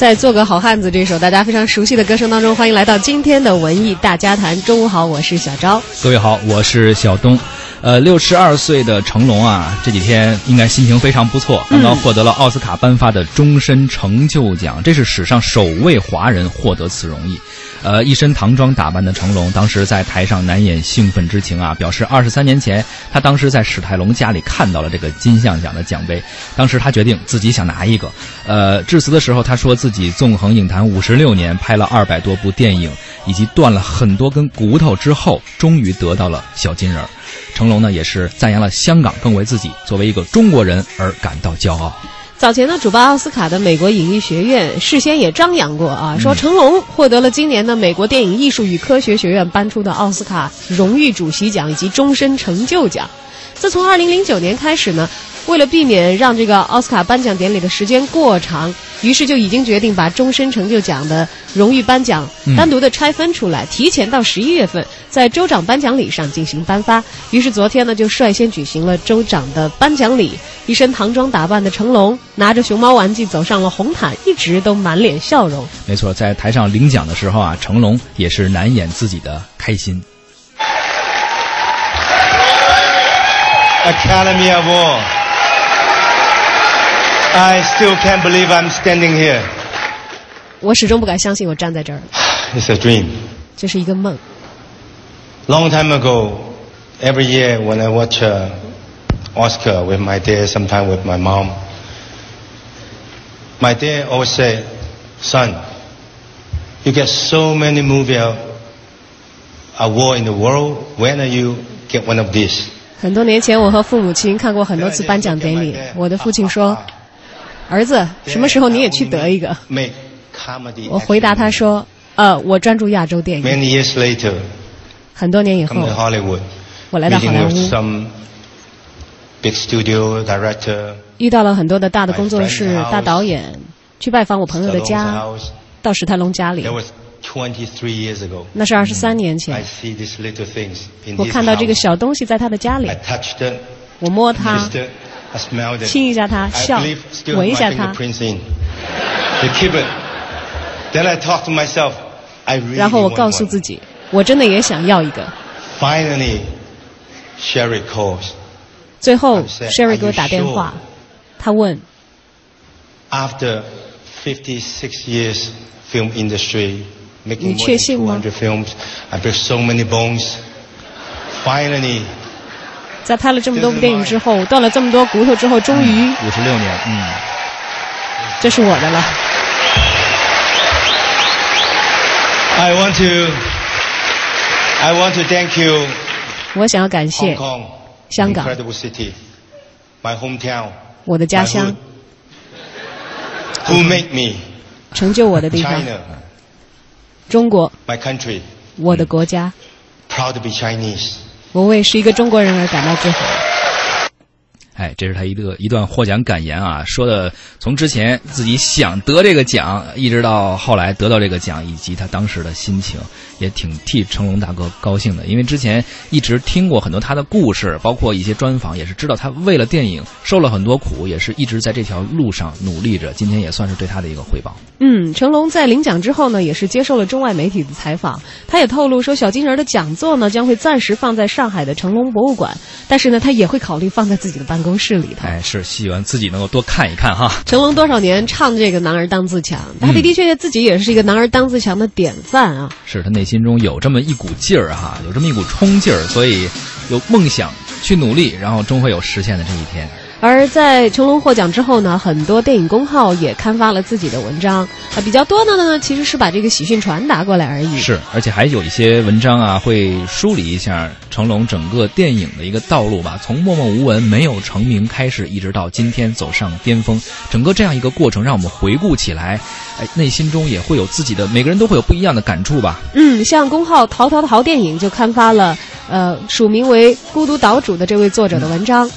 在《做个好汉子》这首大家非常熟悉的歌声当中，欢迎来到今天的文艺大家谈。中午好，我是小昭。各位好，我是小东。呃，六十二岁的成龙啊，这几天应该心情非常不错，刚刚获得了奥斯卡颁发的终身成就奖，这是史上首位华人获得此荣誉。呃，一身唐装打扮的成龙，当时在台上难掩兴奋之情啊，表示二十三年前他当时在史泰龙家里看到了这个金像奖的奖杯，当时他决定自己想拿一个。呃，致辞的时候他说自己纵横影坛五十六年，拍了二百多部电影，以及断了很多根骨头之后，终于得到了小金人。成龙呢，也是赞扬了香港，更为自己作为一个中国人而感到骄傲。早前呢，主办奥斯卡的美国影艺学院事先也张扬过啊，说成龙获得了今年的美国电影艺术与科学学院颁出的奥斯卡荣誉主席奖以及终身成就奖。自从二零零九年开始呢。为了避免让这个奥斯卡颁奖典礼的时间过长，于是就已经决定把终身成就奖的荣誉颁奖单独的拆分出来，提前到十一月份在州长颁奖礼上进行颁发。于是昨天呢，就率先举行了州长的颁奖礼。一身唐装打扮的成龙拿着熊猫玩具走上了红毯，一直都满脸笑容。没错，在台上领奖的时候啊，成龙也是难掩自己的开心。Academy Award。I still can't believe I'm standing here. 我始终不敢相信我站在这儿。It's a dream. 这是一个梦。Long time ago, every year when I watch uh, Oscar with my dad, sometime with my mom, my dad always say, "Son, you get so many movie award in the world. When are you get one of these?" 很多年前，我和父母亲看过很多次颁奖典礼。我的父亲说。 儿子，什么时候你也去得一个？我回答他说：“呃，我专注亚洲电影。”很多年以后，我来到好莱坞，遇到了很多的大的工作室、大导演，去拜访我朋友的家，到史泰龙家里。那是二十三年前，我看到这个小东西在他的家里，我摸它。亲一下他，笑，闻一下他。然后我告诉自己，我真的也想要一个。最后，Sherry 给我打电话，他问：“你确信吗？”在拍了这么多部电影之后，断了这么多骨头之后，终于五十六年，嗯，这是我的了。I want to, I want to thank you. 我想要感谢香港，my hometown，，我的家乡，Who make me 成就我的地方，中国，my country，，我的国家，Proud to be Chinese。我为是一个中国人而感到自豪。哎，这是他一个一段获奖感言啊，说的从之前自己想得这个奖，一直到后来得到这个奖，以及他当时的心情，也挺替成龙大哥高兴的。因为之前一直听过很多他的故事，包括一些专访，也是知道他为了电影受了很多苦，也是一直在这条路上努力着。今天也算是对他的一个回报。嗯，成龙在领奖之后呢，也是接受了中外媒体的采访，他也透露说，小金人的讲座呢将会暂时放在上海的成龙博物馆，但是呢，他也会考虑放在自己的办公。室里头，哎，是希望自己能够多看一看哈。成龙多少年唱这个“男儿当自强”，他的的确确自己也是一个“男儿当自强”的典范啊。是他内心中有这么一股劲儿哈，有这么一股冲劲儿，所以有梦想去努力，然后终会有实现的这一天。而在成龙获奖之后呢，很多电影公号也刊发了自己的文章啊，比较多的呢其实是把这个喜讯传达过来而已。是，而且还有一些文章啊，会梳理一下成龙整个电影的一个道路吧，从默默无闻、没有成名开始，一直到今天走上巅峰，整个这样一个过程，让我们回顾起来，哎，内心中也会有自己的，每个人都会有不一样的感触吧。嗯，像公号“淘淘淘电影”就刊发了，呃，署名为“孤独岛主”的这位作者的文章。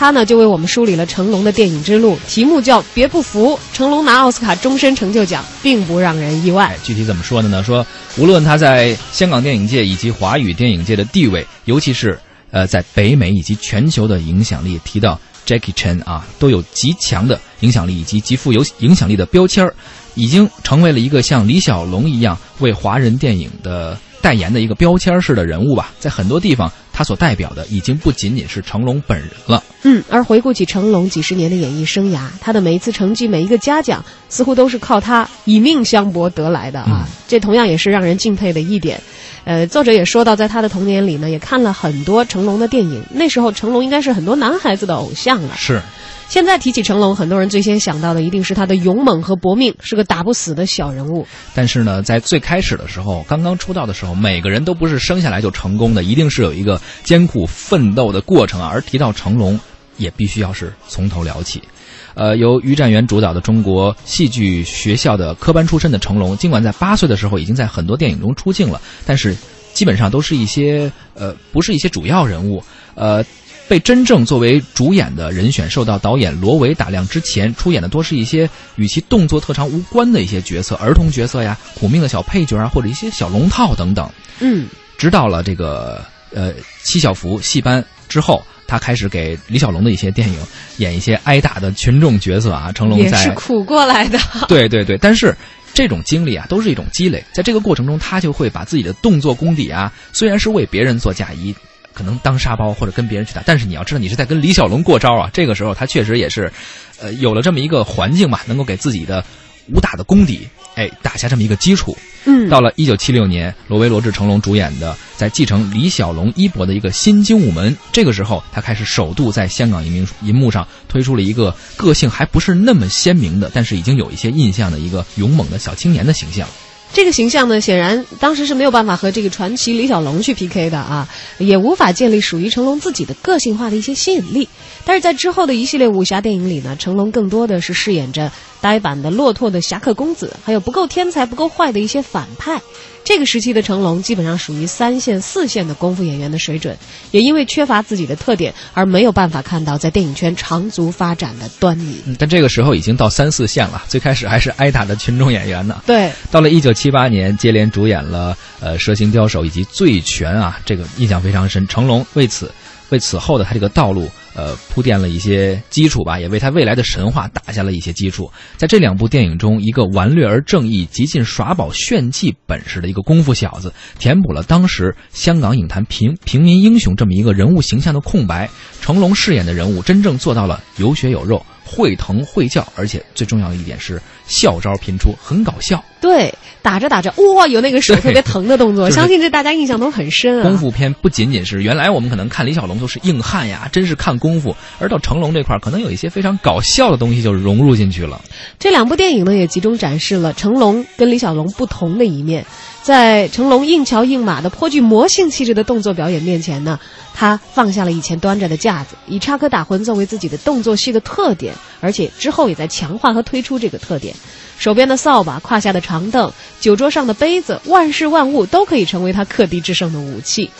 他呢就为我们梳理了成龙的电影之路，题目叫《别不服》。成龙拿奥斯卡终身成就奖，并不让人意外。具体怎么说的呢？说无论他在香港电影界以及华语电影界的地位，尤其是呃在北美以及全球的影响力，提到。Jackie Chan 啊，都有极强的影响力以及极富有影响力的标签儿，已经成为了一个像李小龙一样为华人电影的代言的一个标签式的人物吧。在很多地方，他所代表的已经不仅仅是成龙本人了。嗯，而回顾起成龙几十年的演艺生涯，他的每一次成绩、每一个嘉奖，似乎都是靠他以命相搏得来的啊！这同样也是让人敬佩的一点。呃，作者也说到，在他的童年里呢，也看了很多成龙的电影。那时候，成龙应该是很多男孩子的偶像了。是。现在提起成龙，很多人最先想到的一定是他的勇猛和搏命，是个打不死的小人物。但是呢，在最开始的时候，刚刚出道的时候，每个人都不是生下来就成功的，一定是有一个艰苦奋斗的过程啊。而提到成龙，也必须要是从头聊起。呃，由于占元主导的中国戏剧学校的科班出身的成龙，尽管在八岁的时候已经在很多电影中出镜了，但是基本上都是一些呃，不是一些主要人物。呃，被真正作为主演的人选受到导演罗维打量之前，出演的多是一些与其动作特长无关的一些角色，儿童角色呀，苦命的小配角啊，或者一些小龙套等等。嗯，直到了这个呃七小福戏班之后。他开始给李小龙的一些电影演一些挨打的群众角色啊，成龙也是苦过来的。对对对，但是这种经历啊，都是一种积累，在这个过程中，他就会把自己的动作功底啊，虽然是为别人做嫁衣，可能当沙包或者跟别人去打，但是你要知道，你是在跟李小龙过招啊。这个时候，他确实也是，呃，有了这么一个环境嘛，能够给自己的武打的功底，哎，打下这么一个基础。嗯，到了一九七六年，罗维罗志成龙主演的，在继承李小龙衣钵的一个新精武门，这个时候他开始首度在香港银银幕上推出了一个个性还不是那么鲜明的，但是已经有一些印象的一个勇猛的小青年的形象。这个形象呢，显然当时是没有办法和这个传奇李小龙去 PK 的啊，也无法建立属于成龙自己的个性化的一些吸引力。但是在之后的一系列武侠电影里呢，成龙更多的是饰演着呆板的、落拓的侠客公子，还有不够天才、不够坏的一些反派。这个时期的成龙基本上属于三线、四线的功夫演员的水准，也因为缺乏自己的特点而没有办法看到在电影圈长足发展的端倪。但这个时候已经到三四线了，最开始还是挨打的群众演员呢。对，到了一九七八年，接连主演了呃《蛇形刁手》以及《醉拳》啊，这个印象非常深。成龙为此。为此后的他这个道路，呃，铺垫了一些基础吧，也为他未来的神话打下了一些基础。在这两部电影中，一个顽劣而正义、极尽耍宝炫技本事的一个功夫小子，填补了当时香港影坛平平民英雄这么一个人物形象的空白。成龙饰演的人物，真正做到了有血有肉。会疼会叫，而且最重要的一点是笑招频出，很搞笑。对，打着打着，哇，有那个手特别疼的动作，相信这大家印象都很深啊。功夫片不仅仅是原来我们可能看李小龙都是硬汉呀，真是看功夫，而到成龙这块可能有一些非常搞笑的东西就融入进去了。这两部电影呢，也集中展示了成龙跟李小龙不同的一面。在成龙硬桥硬马的颇具魔性气质的动作表演面前呢，他放下了以前端着的架子，以插科打诨作为自己的动作戏的特点，而且之后也在强化和推出这个特点。手边的扫把、胯下的长凳、酒桌上的杯子，万事万物都可以成为他克敌制胜的武器。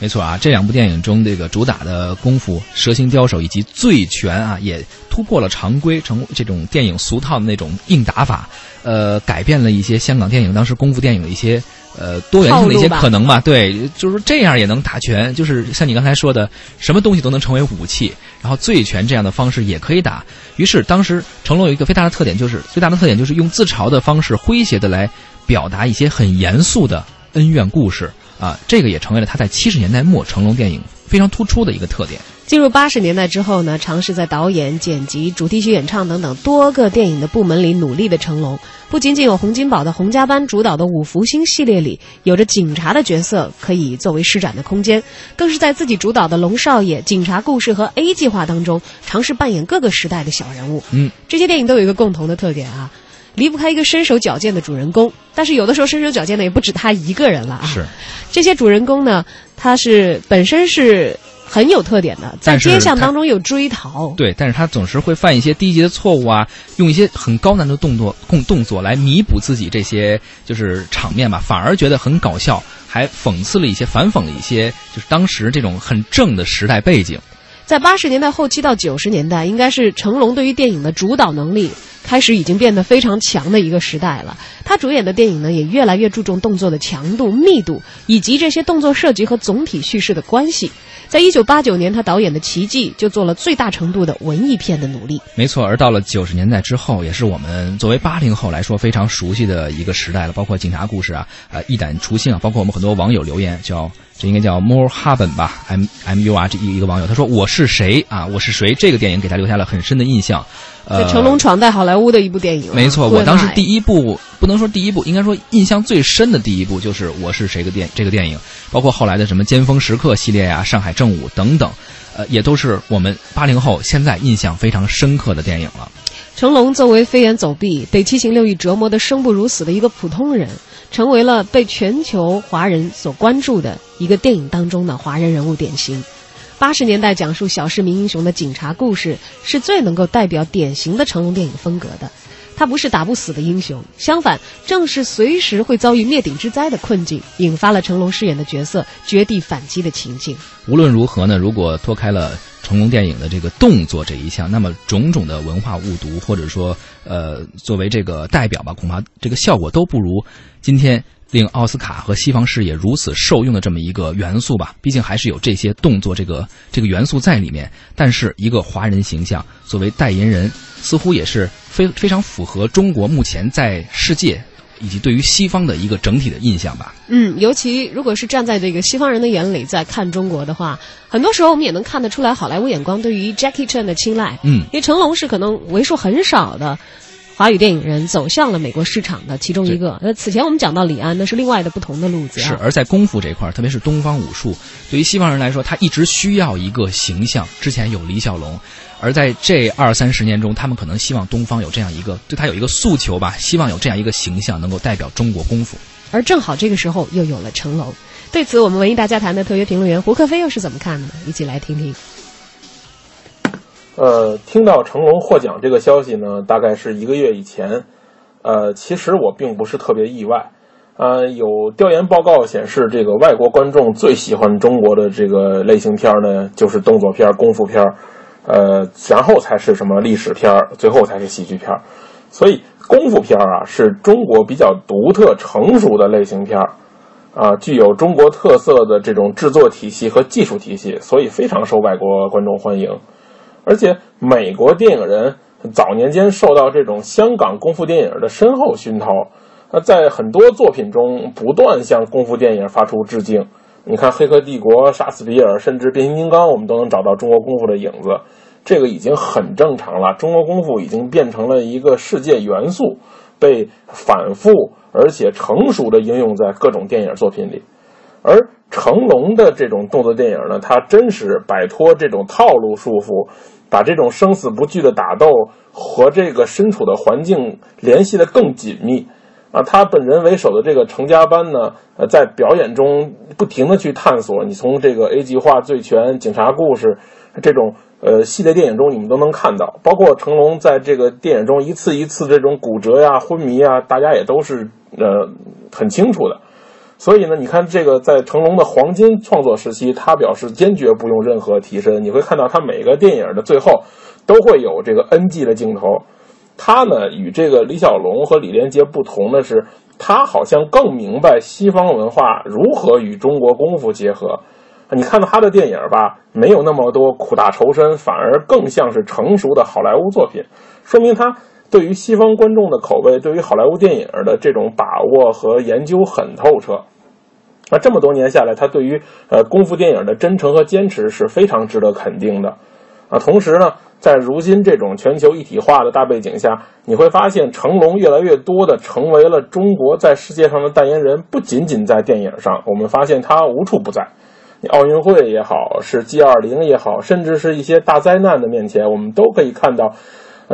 没错啊，这两部电影中这个主打的功夫《蛇形刁手》以及《醉拳》啊，也突破了常规，成这种电影俗套的那种硬打法，呃，改变了一些香港电影当时功夫电影的一些呃多元性的一些可能嘛。对，就是这样也能打拳，就是像你刚才说的，什么东西都能成为武器，然后醉拳这样的方式也可以打。于是当时成龙有一个非常大的特点，就是最大的特点就是用自嘲的方式、诙谐的来表达一些很严肃的恩怨故事。啊，这个也成为了他在七十年代末成龙电影非常突出的一个特点。进入八十年代之后呢，尝试在导演、剪辑、主题曲演唱等等多个电影的部门里努力的成龙，不仅仅有洪金宝的洪家班主导的五福星系列里有着警察的角色可以作为施展的空间，更是在自己主导的龙少爷、警察故事和 A 计划当中尝试扮演各个时代的小人物。嗯，这些电影都有一个共同的特点啊。离不开一个身手矫健的主人公，但是有的时候身手矫健的也不止他一个人了啊。是，这些主人公呢，他是本身是很有特点的，在街巷当中有追逃。对，但是他总是会犯一些低级的错误啊，用一些很高难度动作动动作来弥补自己这些就是场面吧，反而觉得很搞笑，还讽刺了一些反讽了一些就是当时这种很正的时代背景。在八十年代后期到九十年代，应该是成龙对于电影的主导能力。开始已经变得非常强的一个时代了。他主演的电影呢，也越来越注重动作的强度、密度，以及这些动作设计和总体叙事的关系。在一九八九年，他导演的《奇迹》就做了最大程度的文艺片的努力。没错，而到了九十年代之后，也是我们作为八零后来说非常熟悉的一个时代了。包括警察故事啊，呃，一胆除性啊，包括我们很多网友留言，叫这应该叫 More Haben 吧，M M U R 这一一个网友他说我是谁啊？我是谁？这个电影给他留下了很深的印象。呃，成龙闯在好莱坞的一部电影。没错，我当时第一部不能说第一部，应该说印象最深的第一部就是《我是谁》的电这个电影，包括后来的什么《尖峰时刻》系列呀，《上海正午》等等，呃，也都是我们八零后现在印象非常深刻的电影了。成龙作为飞檐走壁、被七情六欲折磨的生不如死的一个普通人，成为了被全球华人所关注的一个电影当中的华人人物典型。八十年代讲述小市民英雄的警察故事，是最能够代表典型的成龙电影风格的。他不是打不死的英雄，相反，正是随时会遭遇灭顶之灾的困境，引发了成龙饰演的角色绝地反击的情境。无论如何呢，如果脱开了成龙电影的这个动作这一项，那么种种的文化误读，或者说呃作为这个代表吧，恐怕这个效果都不如今天。令奥斯卡和西方视野如此受用的这么一个元素吧，毕竟还是有这些动作这个这个元素在里面。但是一个华人形象作为代言人，似乎也是非非常符合中国目前在世界以及对于西方的一个整体的印象吧。嗯，尤其如果是站在这个西方人的眼里在看中国的话，很多时候我们也能看得出来好莱坞眼光对于 Jackie Chan 的青睐。嗯，因为成龙是可能为数很少的。华语电影人走向了美国市场的其中一个。那此前我们讲到李安，那是另外的不同的路子。是，而在功夫这块儿，特别是东方武术，对于西方人来说，他一直需要一个形象。之前有李小龙，而在这二三十年中，他们可能希望东方有这样一个，对他有一个诉求吧，希望有这样一个形象能够代表中国功夫。而正好这个时候又有了成龙。对此，我们文艺大家谈的特约评论员胡克飞又是怎么看的？一起来听听。呃，听到成龙获奖这个消息呢，大概是一个月以前。呃，其实我并不是特别意外。呃，有调研报告显示，这个外国观众最喜欢中国的这个类型片呢，就是动作片、功夫片，呃，然后才是什么历史片儿，最后才是喜剧片儿。所以，功夫片儿啊，是中国比较独特、成熟的类型片儿，啊，具有中国特色的这种制作体系和技术体系，所以非常受外国观众欢迎。而且，美国电影人早年间受到这种香港功夫电影的深厚熏陶，那在很多作品中不断向功夫电影发出致敬。你看《黑客帝国》、《杀死比尔》，甚至《变形金刚》，我们都能找到中国功夫的影子。这个已经很正常了。中国功夫已经变成了一个世界元素，被反复而且成熟的应用在各种电影作品里。而成龙的这种动作电影呢，他真是摆脱这种套路束缚。把这种生死不惧的打斗和这个身处的环境联系的更紧密，啊，他本人为首的这个成家班呢，呃，在表演中不停的去探索。你从这个 A 计划、醉拳、警察故事这种呃系列电影中，你们都能看到。包括成龙在这个电影中一次一次这种骨折呀、昏迷啊，大家也都是呃很清楚的。所以呢，你看这个在成龙的黄金创作时期，他表示坚决不用任何替身。你会看到他每个电影的最后都会有这个 NG 的镜头。他呢与这个李小龙和李连杰不同的是，他好像更明白西方文化如何与中国功夫结合。你看到他的电影吧，没有那么多苦大仇深，反而更像是成熟的好莱坞作品，说明他。对于西方观众的口味，对于好莱坞电影的这种把握和研究很透彻。那这么多年下来，他对于呃功夫电影的真诚和坚持是非常值得肯定的。啊，同时呢，在如今这种全球一体化的大背景下，你会发现成龙越来越多的成为了中国在世界上的代言人，不仅仅在电影上，我们发现他无处不在。奥运会也好，是 G 二零也好，甚至是一些大灾难的面前，我们都可以看到，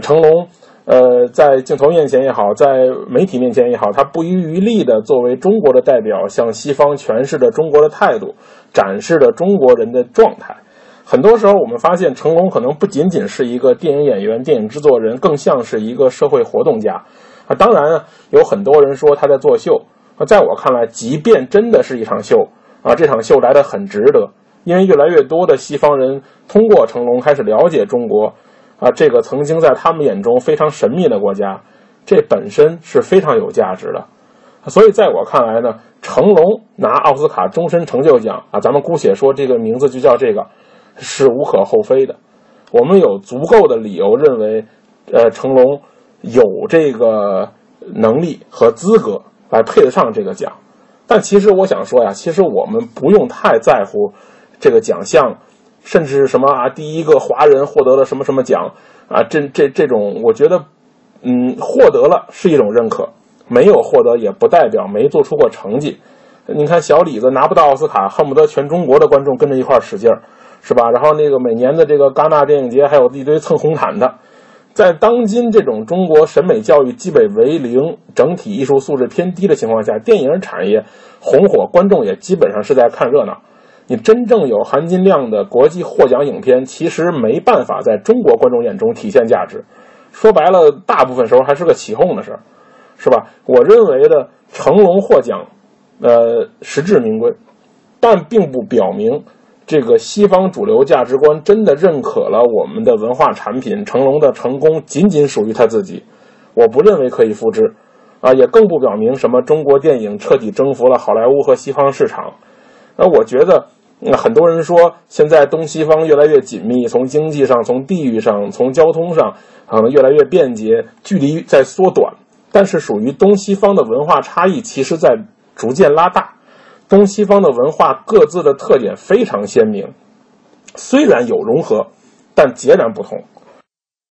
成龙。呃，在镜头面前也好，在媒体面前也好，他不遗余力的作为中国的代表，向西方诠释着中国的态度，展示着中国人的状态。很多时候，我们发现成龙可能不仅仅是一个电影演员、电影制作人，更像是一个社会活动家。啊，当然，有很多人说他在作秀。啊，在我看来，即便真的是一场秀，啊，这场秀来的很值得，因为越来越多的西方人通过成龙开始了解中国。啊，这个曾经在他们眼中非常神秘的国家，这本身是非常有价值的。所以在我看来呢，成龙拿奥斯卡终身成就奖啊，咱们姑且说这个名字就叫这个，是无可厚非的。我们有足够的理由认为，呃，成龙有这个能力和资格来配得上这个奖。但其实我想说呀，其实我们不用太在乎这个奖项，甚至是什么啊，第一个华人获得了什么什么奖啊，这这这种，我觉得，嗯，获得了是一种认可。没有获得也不代表没做出过成绩。你看小李子拿不到奥斯卡，恨不得全中国的观众跟着一块使劲儿，是吧？然后那个每年的这个戛纳电影节还有一堆蹭红毯的。在当今这种中国审美教育基本为零、整体艺术素质偏低的情况下，电影产业红火，观众也基本上是在看热闹。你真正有含金量的国际获奖影片，其实没办法在中国观众眼中体现价值。说白了，大部分时候还是个起哄的事儿。是吧？我认为的成龙获奖，呃，实至名归，但并不表明这个西方主流价值观真的认可了我们的文化产品。成龙的成功仅仅属于他自己，我不认为可以复制，啊，也更不表明什么中国电影彻底征服了好莱坞和西方市场。那我觉得，很多人说现在东西方越来越紧密，从经济上、从地域上、从交通上，可能越来越便捷，距离在缩短。但是属于东西方的文化差异，其实在逐渐拉大。东西方的文化各自的特点非常鲜明，虽然有融合，但截然不同。